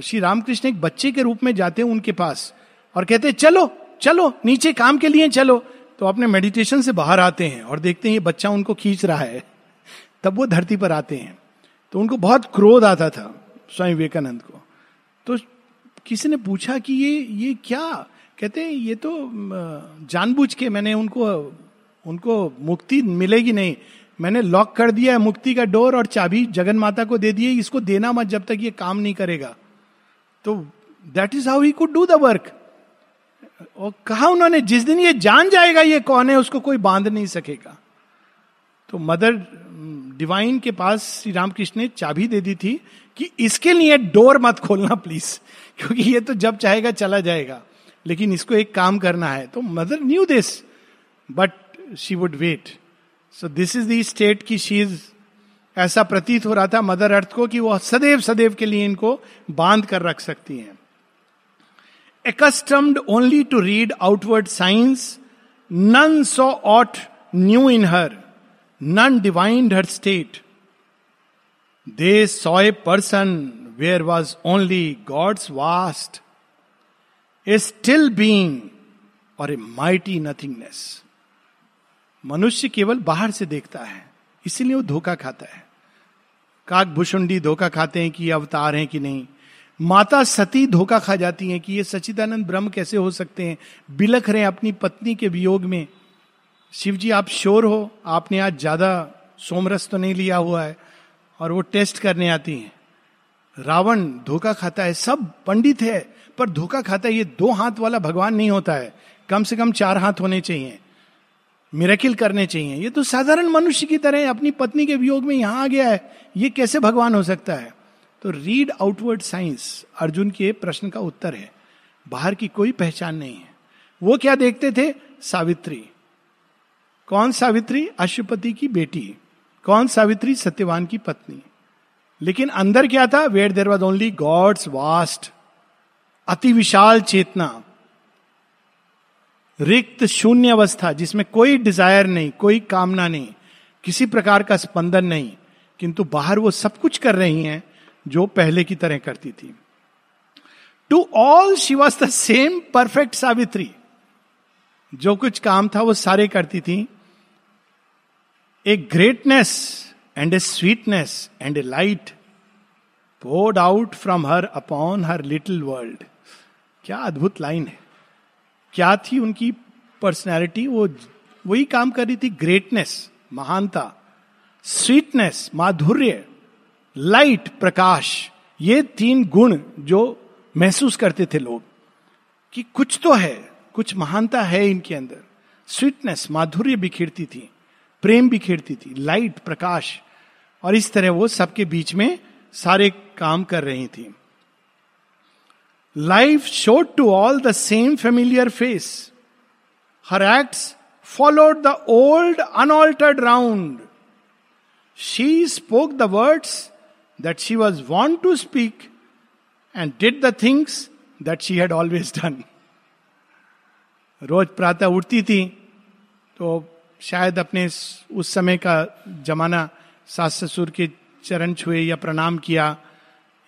श्री रामकृष्ण एक बच्चे के रूप में जाते हैं उनके पास और कहते हैं, चलो चलो, नीचे काम के लिए चलो। तो अपने मेडिटेशन से बाहर आते हैं और देखते हैं ये बच्चा उनको खींच रहा है। तब वो धरती पर आते हैं। तो उनको बहुत क्रोध आता था स्वामी विवेकानंद को। तो किसी ने पूछा कि ये ये क्या? कहते हैं, ये तो जानबूझ के मैंने उनको उनको मुक्ति मिलेगी नहीं। मैंने लॉक कर दिया है मुक्ति का डोर और चाबी, जगन माता को दे दिए इसको देना मत जब तक ये काम नहीं करेगा। तो that is how he could do the work और कहा उन्होंने, जिस दिन ये जान जाएगा ये कौन है, उसको कोई बाँध नहीं सकेगा। तो मदर डिवाइन के पास श्री रामकृष्ण ने चाबी दे दी थी कि इसके लिए डोर मत खोलना प्लीज़, क्योंकि ये तो जब चाहेगा चला जाएगा, लेकिन इसको एक काम करना है। तो mother knew this but she would wait so this is the state की शी इज़ ऐसा प्रतीत हो रहा था मदर अर्थ को कि वो सदैव सदैव के लिए इनको बाँध कर रख सकती हैं। Accustomed only to read outward signs none so aught knew in her none divined her state they saw a person where was only God's vast a still being और ए माइटी नथिंगनेस मनुष्य केवल बाहर से देखता है, इसीलिए वो धोखा खाता है। काक भुषुंडी धोखा खाते हैं कि अवतार हैं कि नहीं। माता सती धोखा खा जाती हैं कि ये सचिदानंद ब्रह्म कैसे हो सकते हैं? बिलख रहे हैं अपनी पत्नी के वियोग में। शिव जी आप श्योर हो। आपने आज ज़्यादा सोमरस तो नहीं लिया हुआ है और वो टेस्ट करने आती हैं। रावण धोखा खाता है। सब पंडित है, पर धोखा खाता है। ये दो हाथ वाला भगवान नहीं होता है। कम से कम चार हाथ होने चाहिए। मिरेकिल करने चाहिए। ये तो साधारण मनुष्य की तरह अपनी पत्नी के वियोग में यहाँ आ गया है। ये कैसे भगवान हो सकता है? तो रीड आउटवर्ड साइंस अर्जुन के प्रश्न का उत्तर है। बाहर की कोई पहचान नहीं है। वो क्या देखते थे? सावित्री। कौन सावित्री? अशुपति की बेटी। कौन सावित्री? सत्यवान की पत्नी। लेकिन अंदर क्या था? Where there was only God's vast अति विशाल चेतना। रिक्त शून्य अवस्था, जिसमें कोई डिज़ायर नहीं, कोई कामना नहीं, किसी प्रकार का स्पंदन नहीं। किंतु बाहर वो सब कुछ कर रही हैं। जो पहले की तरह करती थी। To all she was the same perfect Savitri जो कुछ काम था, वो सारे करती थी। A greatness and a sweetness and a light poured out from her upon her little world क्या अद्भुत लाइन है। क्या थी उनकी पर्सनैलिटी वो, वही काम कर रही थी। ग्रेटनेस महानता स्वीटनेस माधुर्य। लाइट प्रकाश, ये तीन गुण जो महसूस करते थे लोग, कि कुछ तो है, कुछ महानता है इनके अंदर। स्वीटनेस माधुर्य बिखेरती थी, प्रेम बिखेरती थी लाइट प्रकाश, और इस तरह वो सबके बीच में सारे काम कर रही थी। Life showed to all the same familiar face her acts followed the old unaltered round she spoke the words that she was wont to speak and did the things that she had always done. रोज प्रातः उठती थी तो शायद अपने उस समय का जमाना सास ससुर के चरण छुए या प्रणाम किया,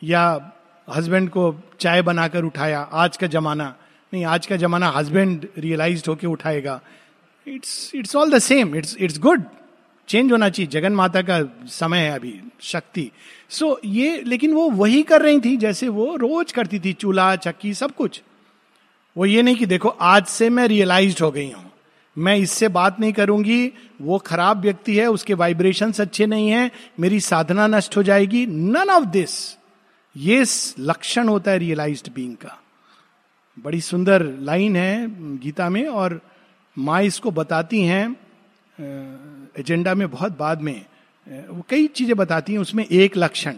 या हस्बैंड को चाय बनाकर उठाया। आज का जमाना, नहीं, आज का जमाना हस्बैंड रियलाइज़ होके उठाएगा। It's it's all the same, it's it's good. Change होना चाहिए। जगन माता का समय है अभी शक्ति। सो so, ये लेकिन वो वही कर रही थी जैसे वो रोज करती थी चूल्हा चक्की सब कुछ। वो ये नहीं कि देखो आज से मैं रियलाइज़ हो गई हूँ। मैं इससे बात नहीं करूँगी वो खराब व्यक्ति है उसके वाइब्रेशन अच्छे नहीं है मेरी साधना नष्ट हो जाएगी। नन ऑफ़ दिस ये लक्षण होता है रियलाइज्ड बींग का। बड़ी सुंदर लाइन है गीता में और माँ इसको बताती हैं एजेंडा में बहुत बाद में वो कई चीज़ें बताती हैं, उसमें एक लक्षण।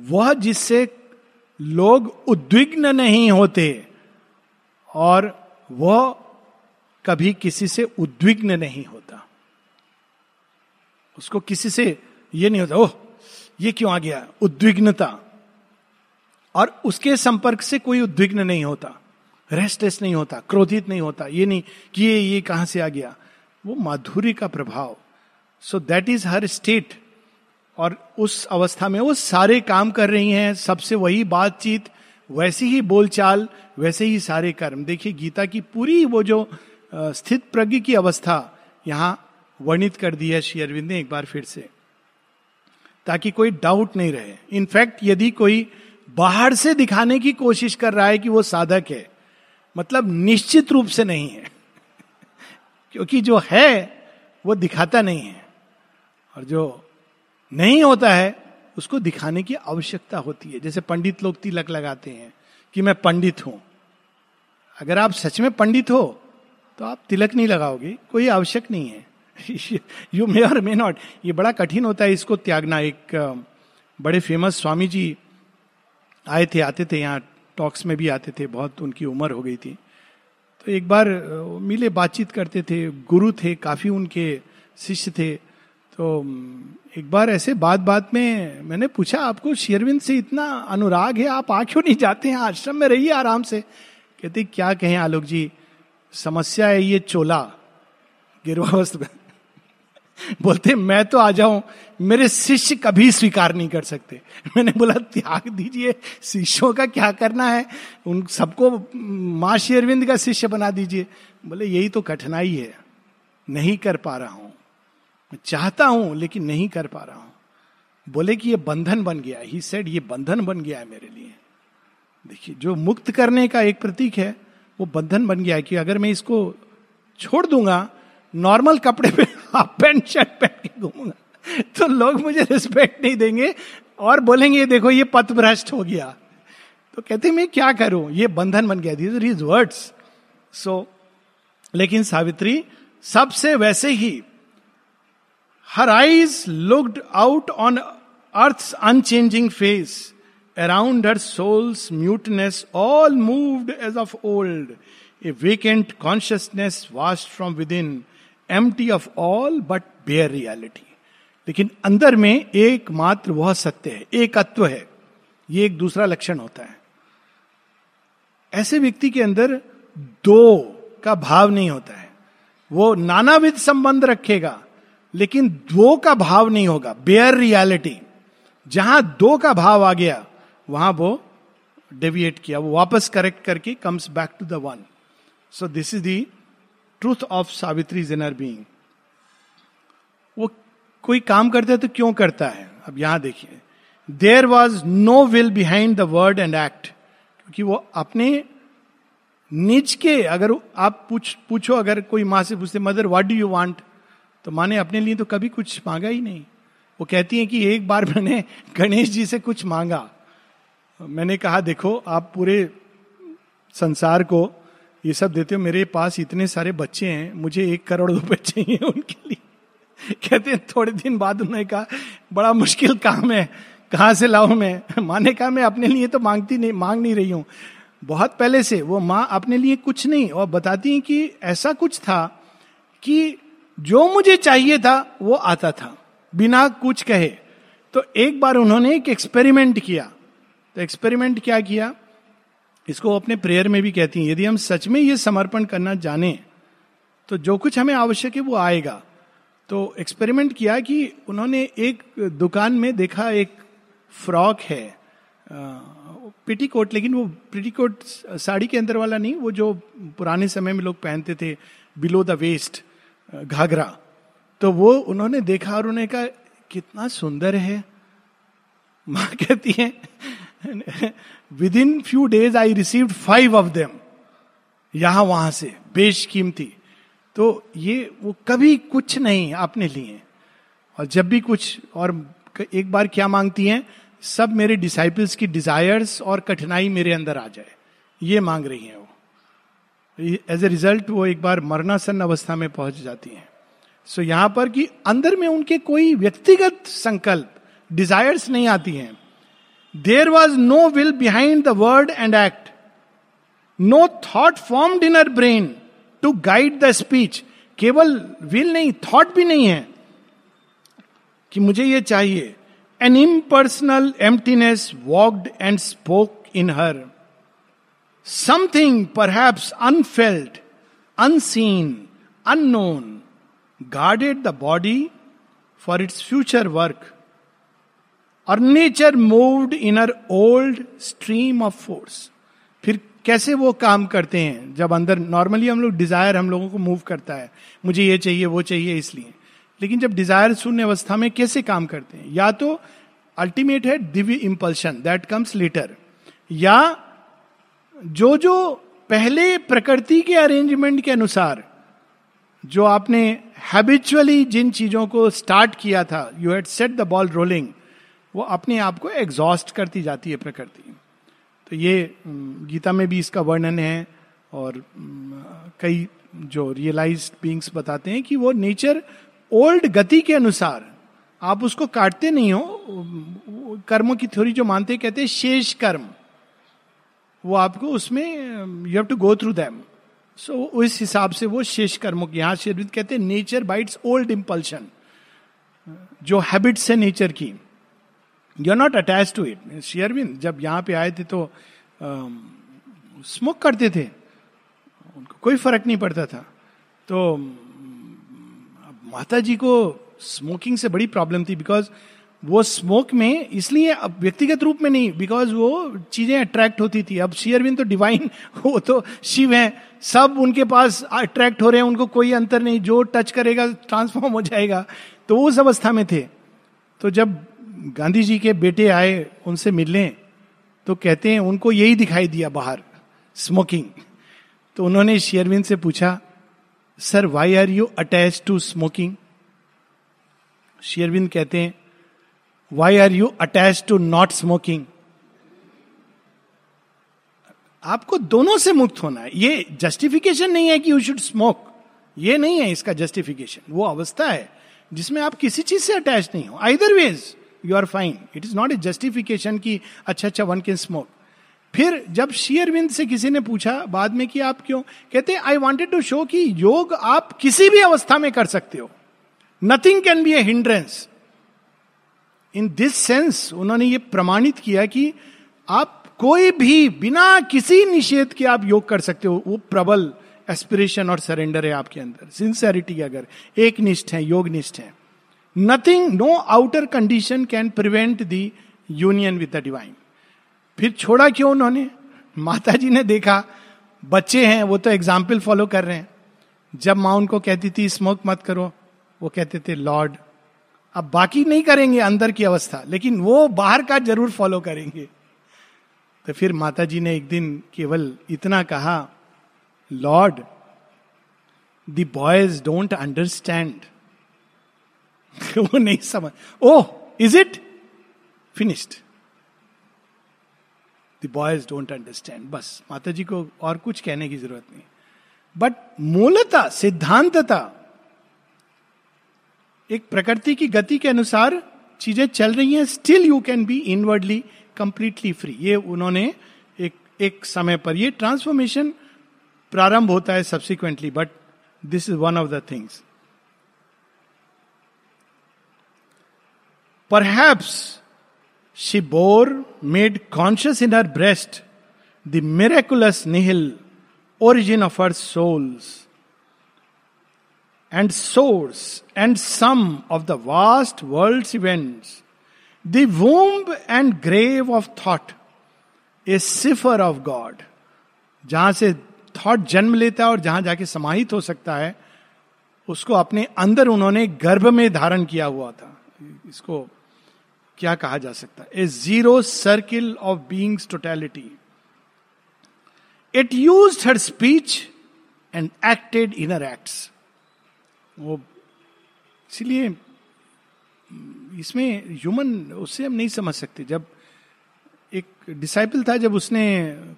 वह जिससे लोग उद्विग्न नहीं होते और वह कभी किसी से उद्विग्न नहीं होता। उसको किसी से ये नहीं होता, ओह, ये क्यों आ गया? उद्विग्नता। और उसके संपर्क से कोई उद्विग्न नहीं होता। रेस्टलेस नहीं होता, क्रोधित नहीं होता। ये नहीं कि ये ये कहाँ से आ गया? वो माधुरी का प्रभाव। So that is her state और उस अवस्था में वो सारे काम कर रही हैं, सबसे वही बातचीत, वैसी ही बोलचाल, वैसे ही सारे कर्म। देखिए, गीता की पूरी वो जो स्थित प्रज्ञ की अवस्था यहाँ वर्णित कर दी है श्री अरविंद ने एक बार फिर से। ताकि कोई डाउट नहीं रहे। इनफैक्ट यदि कोई बाहर से दिखाने की कोशिश कर रहा है कि वो साधक है मतलब निश्चित रूप से नहीं है। क्योंकि जो है, वो दिखाता नहीं है। और जो नहीं होता है, उसको दिखाने की आवश्यकता होती है। जैसे पंडित लोग तिलक लगाते हैं कि मैं पंडित हूँ। अगर आप सच में पंडित हो तो आप तिलक नहीं लगाओगे, कोई आवश्यक नहीं है। यू मे और मे नॉट ये बड़ा कठिन होता है इसको त्यागना। एक बड़े फ़ेमस स्वामी जी आए थे, आते थे यहाँ टॉक्स में भी आते थे, बहुत उनकी उम्र हो गई थी। तो एक बार मिले, बातचीत करते थे, गुरु थे, काफ़ी उनके शिष्य थे। तो एक बार ऐसे बात बात में मैंने पूछा, आपको शेरविंद से इतना अनुराग है, आप आ क्यों नहीं जाते हैं? आश्रम में रहिए आराम से। कहते, क्या कहें आलोक जी? समस्या है ये चोला गिरवा वस्त्र बोलते, मैं तो आ जाऊँ मेरे शिष्य कभी स्वीकार नहीं कर सकते। मैंने बोला, त्याग दीजिए, शिष्यों का क्या करना है? उन सबको, माँ शेरविंद का शिष्य बना दीजिए। बोले, यही तो कठिनाई है। नहीं कर पा रहा हूँ। मैं चाहता हूँ, लेकिन नहीं कर पा रहा हूँ। बोले कि ये बंधन बन गया। ही सेड ये बंधन बन गया है मेरे लिए। देखिए, जो मुक्त करने का एक प्रतीक है, वो बंधन बन गया है कि अगर मैं इसको छोड़ दूँगा, नॉर्मल कपड़े पे, हाफ़ पैंट, शर्ट पहन के घूमूँगा। तो लोग मुझे रिस्पेक्ट नहीं देंगे और बोलेंगे देखो, ये पथ भ्रष्ट हो गया। तो कहते मैं क्या करूँ? ये बंधन बन गया दीज हिज वर्ड्स सो लेकिन सावित्री, सबसे वैसे ही her eyes looked out on earth unchanging face around her soul's muteness all moved as of old a vacant consciousness vast from within empty of all but bare reality लेकिन अंदर में एकमात्र वह सत्य है, एकत्व है। ये एक दूसरा लक्षण होता है। ऐसे व्यक्ति के अंदर दो का भाव नहीं होता है। वो नानाविध संबंध रखेगा, लेकिन दो का भाव नहीं होगा। बेयर रियलिटी जहाँ दो का भाव आ गया, वहाँ वो डेविएट किया, वो वापस करेक्ट करके comes back to the one so this is the truth of Savitri inner being वो कोई काम करता है तो क्यों करता है? अब यहाँ देखिए। There was no will behind the word and act क्योंकि वो अपने निज के, अगर आप पूछ, पूछो, अगर कोई माँ से पूछते mother what do you want तो माँ ने अपने लिए तो कभी कुछ मांगा ही नहीं। वो कहती है कि एक बार मैंने गणेश जी से कुछ मांगा। मैंने कहा, देखो, आप पूरे संसार को ये सब देते हो, मेरे पास इतने सारे बच्चे हैं, मुझे एक करोड़ रुपए चाहिए उनके लिए। कहते हैं, थोड़े दिन बाद उन्होंने कहा, बड़ा मुश्किल काम है, कहाँ से लाऊं मैं? माँ ने कहा, मैं अपने लिए तो मांगती नहीं, मांग नहीं रही हूँ। बहुत पहले से वो माँ अपने लिए कुछ नहीं, और बताती है कि ऐसा कुछ था कि जो मुझे चाहिए था, वो आता था, बिना कुछ कहे। तो एक बार उन्होंने एक एक्सपेरिमेंट किया। तो एक्सपेरिमेंट क्या किया? इसको अपने प्रेयर में भी कहती हैं, यदि हम सच में ये समर्पण करना जाने तो जो कुछ हमें आवश्यक है, वो आएगा। तो एक्सपेरिमेंट किया कि उन्होंने एक दुकान में देखा एक फ्रॉक है पिटी कोट लेकिन वो पेटीकोट साड़ी के अंदर वाला नहीं, वो जो पुराने समय में लोग पहनते थे बिलो द वेस्ट घाघरा। तो वो उन्होंने देखा और उन्होंने कहा, कितना सुंदर है। माँ कहती है within few days I receive five of them यहाँ वहाँ से, बेशकीमती। तो ये वो कभी कुछ नहीं अपने लिए। और जब भी कुछ और एक बार क्या मांगती हैं सब मेरे डिसाइपल्स की डिजायर्स और कठिनाई मेरे अंदर आ जाए। ये मांग रही हैं वो। एज ए रिज़ल्ट वो एक बार मरणासन अवस्था में पहुँच जाती हैं। सो so, यहाँ पर कि अंदर में उनके कोई व्यक्तिगत संकल्प डिजायर्स नहीं आती हैं। There was no will behind the word and act no thought formed in her brain to guide the speech केवल विल नहीं थॉट भी नहीं है कि मुझे ये चाहिए। An impersonal emptiness walked and spoke in her something perhaps unfelt unseen unknown guarded the body for its future work और nature moved in her old stream of force फिर कैसे वो काम करते हैं? जब अंदर नॉर्मली हम लोग डिज़ायर हम लोगों को मूव करता है। मुझे ये चाहिए, वो चाहिए, इसलिए। लेकिन जब डिज़ायर शून्य अवस्था में कैसे काम करते हैं? या तो अल्टीमेट है दिव्य इंपल्शन दैट कम्स लेटर या जो जो पहले प्रकृति के अरेंजमेंट के अनुसार, जो आपने हैबिचुअली जिन चीज़ों को स्टार्ट किया था you had set the ball rolling वो अपने आप को एग्जॉस्ट करती जाती है प्रकृति। तो ये गीता में भी इसका वर्णन है और कई जो रियलाइज़ बींग्स बताते हैं कि वो नेचर ओल्ड गति के अनुसार, आप उसको काटते नहीं हो कर्मों की थ्योरी जो मानते कहते हैं शेष कर्म। वो आपको उसमें you have to go through them so उस हिसाब से वो शेष कर्मों की, यहाँ शेरविद कहते हैं नेचर बाइट्स ओल्ड इंपल्शन जो हैबिट्स है नेचर की। You are not attach to it शेयरविंद जब यहाँ पे आए थे तो स्मोक करते थे। उनको कोई फ़र्क नहीं पड़ता था। तो माता जी को स्मोकिंग से बड़ी प्रॉब्लम थी बिकॉज़ वो स्मोक में इसलिए अब व्यक्तिगत रूप में नहीं बिकॉज़ वो चीज़ें अट्रैक्ट होती थी। अब शेयरविंद तो डिवाइन वो तो शिव है। सब उनके पास अट्रैक्ट हो रहे हैं। उनको कोई अंतर नहीं। जो टच करेगा ट्रांसफॉर्म हो जाएगा। तो वो उस अवस्था में थे। तो जब गांधी जी के बेटे आए, उनसे मिलने तो कहते हैं, उनको यही दिखाई दिया बाहर स्मोकिंग तो उन्होंने शेयरविंद से पूछा, sir why are you attach to smoking शेयरविंद कहते हैं why are you attach to not smoking आपको दोनों से मुक्त होना है। ये जस्टिफिकेशन नहीं है कि यू शुड स्मोक ये नहीं है इसका जस्टिफिकेशन वो अवस्था है जिसमें आप किसी चीज़ से अटैच नहीं हो। Either ways you are fine it is not a justification की अच्छा अच्छा वन कैन स्मोक फिर जब शेयरविंद से किसी ने पूछा बाद में कि आप क्यों? कहते आई वॉन्टेड टू शो कि योग आप किसी भी अवस्था में कर सकते हो। Nothing can be a hindrance in this sense उन्होंने ये प्रमाणित किया कि आप कोई भी, बिना किसी निषेध के आप योग कर सकते हो। वो प्रबल एस्पिरेशन और सरेंडर है आपके अंदर। सिंसेरिटी अगर एक निष्ठ है, योग निष्ठ है। Nothing no outer condition can prevent the union with the divine फिर छोड़ा क्यों उन्होंने? माता जी ने देखा, बच्चे हैं, वो तो एग्ज़ाम्पल फॉलो कर रहे हैं। जब माँ उनको कहती थी स्मोक मत करो, वो कहते थे लॉर्ड अब बाकी नहीं करेंगे अंदर की अवस्था, लेकिन वो बाहर का ज़रूर फॉलो करेंगे. तो फिर माता जी ने एक दिन केवल इतना कहा Lord the boys don't understand वो नहीं समझ ओह is it finished the boys don't understand बस माता जी को और कुछ कहने की ज़रूरत नहीं। बट मूलता, सिद्धांतता, एक प्रकृति की गति के अनुसार चीज़ें चल रही हैं still you can be inwardly completely free ये उन्होंने एक एक समय पर ये ट्रांसफॉर्मेशन प्रारंभ होता है subsequently but this is one of the things perhaps she bore made conscious in her breast the miraculous nihil origin of her soul's and source and sum of the vast world's events, the womb and grave of thought, a cipher of God. जहाँ से थॉट जन्म लेता है और जहाँ जाके समाहित हो सकता है उसको अपने अंदर उन्होंने गर्भ में धारण किया हुआ था इसको क्या कहा जा सकता है? A zero circle of being's totality it used her speech and acted inner acts वो, इसलिए, इसमें ह्यूमन उससे हम नहीं समझ सकते। जब एक डिसाइपल था, जब उसने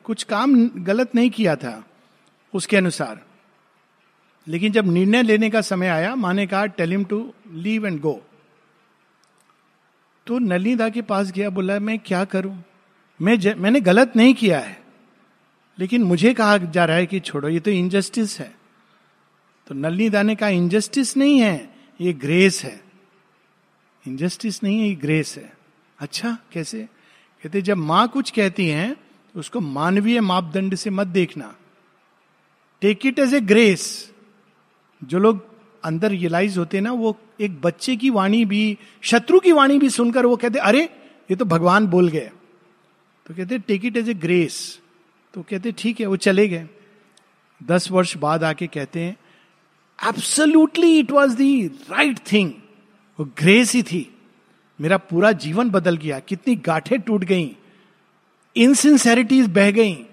कुछ काम गलत नहीं किया था, उसके अनुसार। लेकिन जब निर्णय लेने का समय आया, माँ ने कहा tell him to leave and go तो नलिदा के पास गया बोला मैं क्या करूँ? मैं ज, मैंने गलत नहीं किया है। लेकिन मुझे कहा जा रहा है कि छोड़ो ये तो इनजस्टिस है। तो नलनी दाने कहा इनजस्टिस नहीं है ये ग्रेस है। इनजस्टिस नहीं है ये ग्रेस है। अच्छा कैसे? कहते जब माँ कुछ कहती है तो उसको मानवीय मापदंड से मत देखना। Take it as a grace जो लोग अंदर रियलाइज़ होते ना, वो एक बच्चे की वाणी भी, शत्रु की वाणी भी सुनकर वो कहते, अरे, ये तो भगवान बोल गए। तो कहते take it as a grace तो कहते, ठीक है, वो चले गए। दस वर्ष बाद आके कहते हैं absolutely it was the right thing वो ग्रेस ही थी। मेरा पूरा जीवन बदल गया। कितनी गाठे टूट गई। इनसिंसेरिटीज बह गई।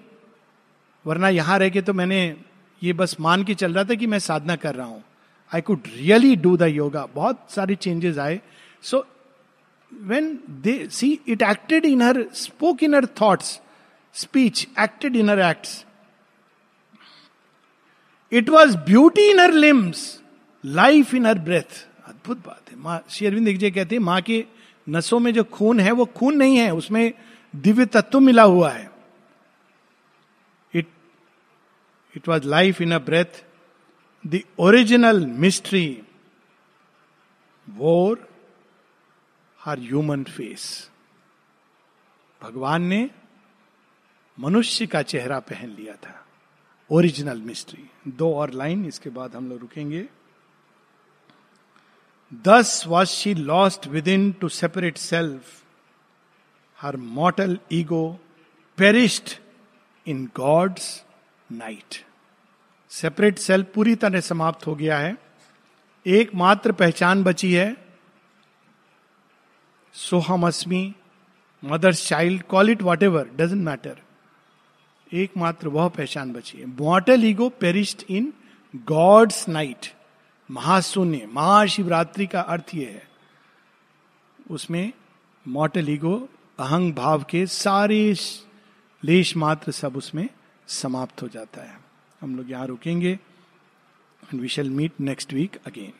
वरना यहाँ रह के तो मैंने ये बस मान के चल रहा था कि मैं साधना कर रहा हूँ। I could really do the yoga बहुत सारे चेंजेस आए. So when they see it acted in her spoke in her thoughts speech acted in her acts it was beauty in her limbs life in her breath अद्भुत बात है। माँ, श्री अरविंद जी कहते हैं, माँ के नसों में जो खून है, वो खून नहीं है, उसमें दिव्य तत्व मिला हुआ है. It it was life in a breath the original mystery wore her human face भगवान ने मनुष्य का चेहरा पहन लिया था। ओरिजिनल मिस्ट्री दो और लाइन इसके बाद हम लोग रुकेंगे। Thus was she lost within to separate self her mortal ego perished in God's night separate self पूरी तरह समाप्त हो गया है। एकमात्र पहचान बची है सोहम अस्मी mother's child, call it whatever doesn't matter एकमात्र वह पहचान बची है। Mortal ego perished in God's night महाशून्य, Mahashivratri का अर्थ यह है। उसमें मॉटल ईगो अहंग भाव के सारे लेश मात्र सब उसमें समाप्त हो जाता है। हम लोग यहाँ रुकेंगे and we shall meet next week again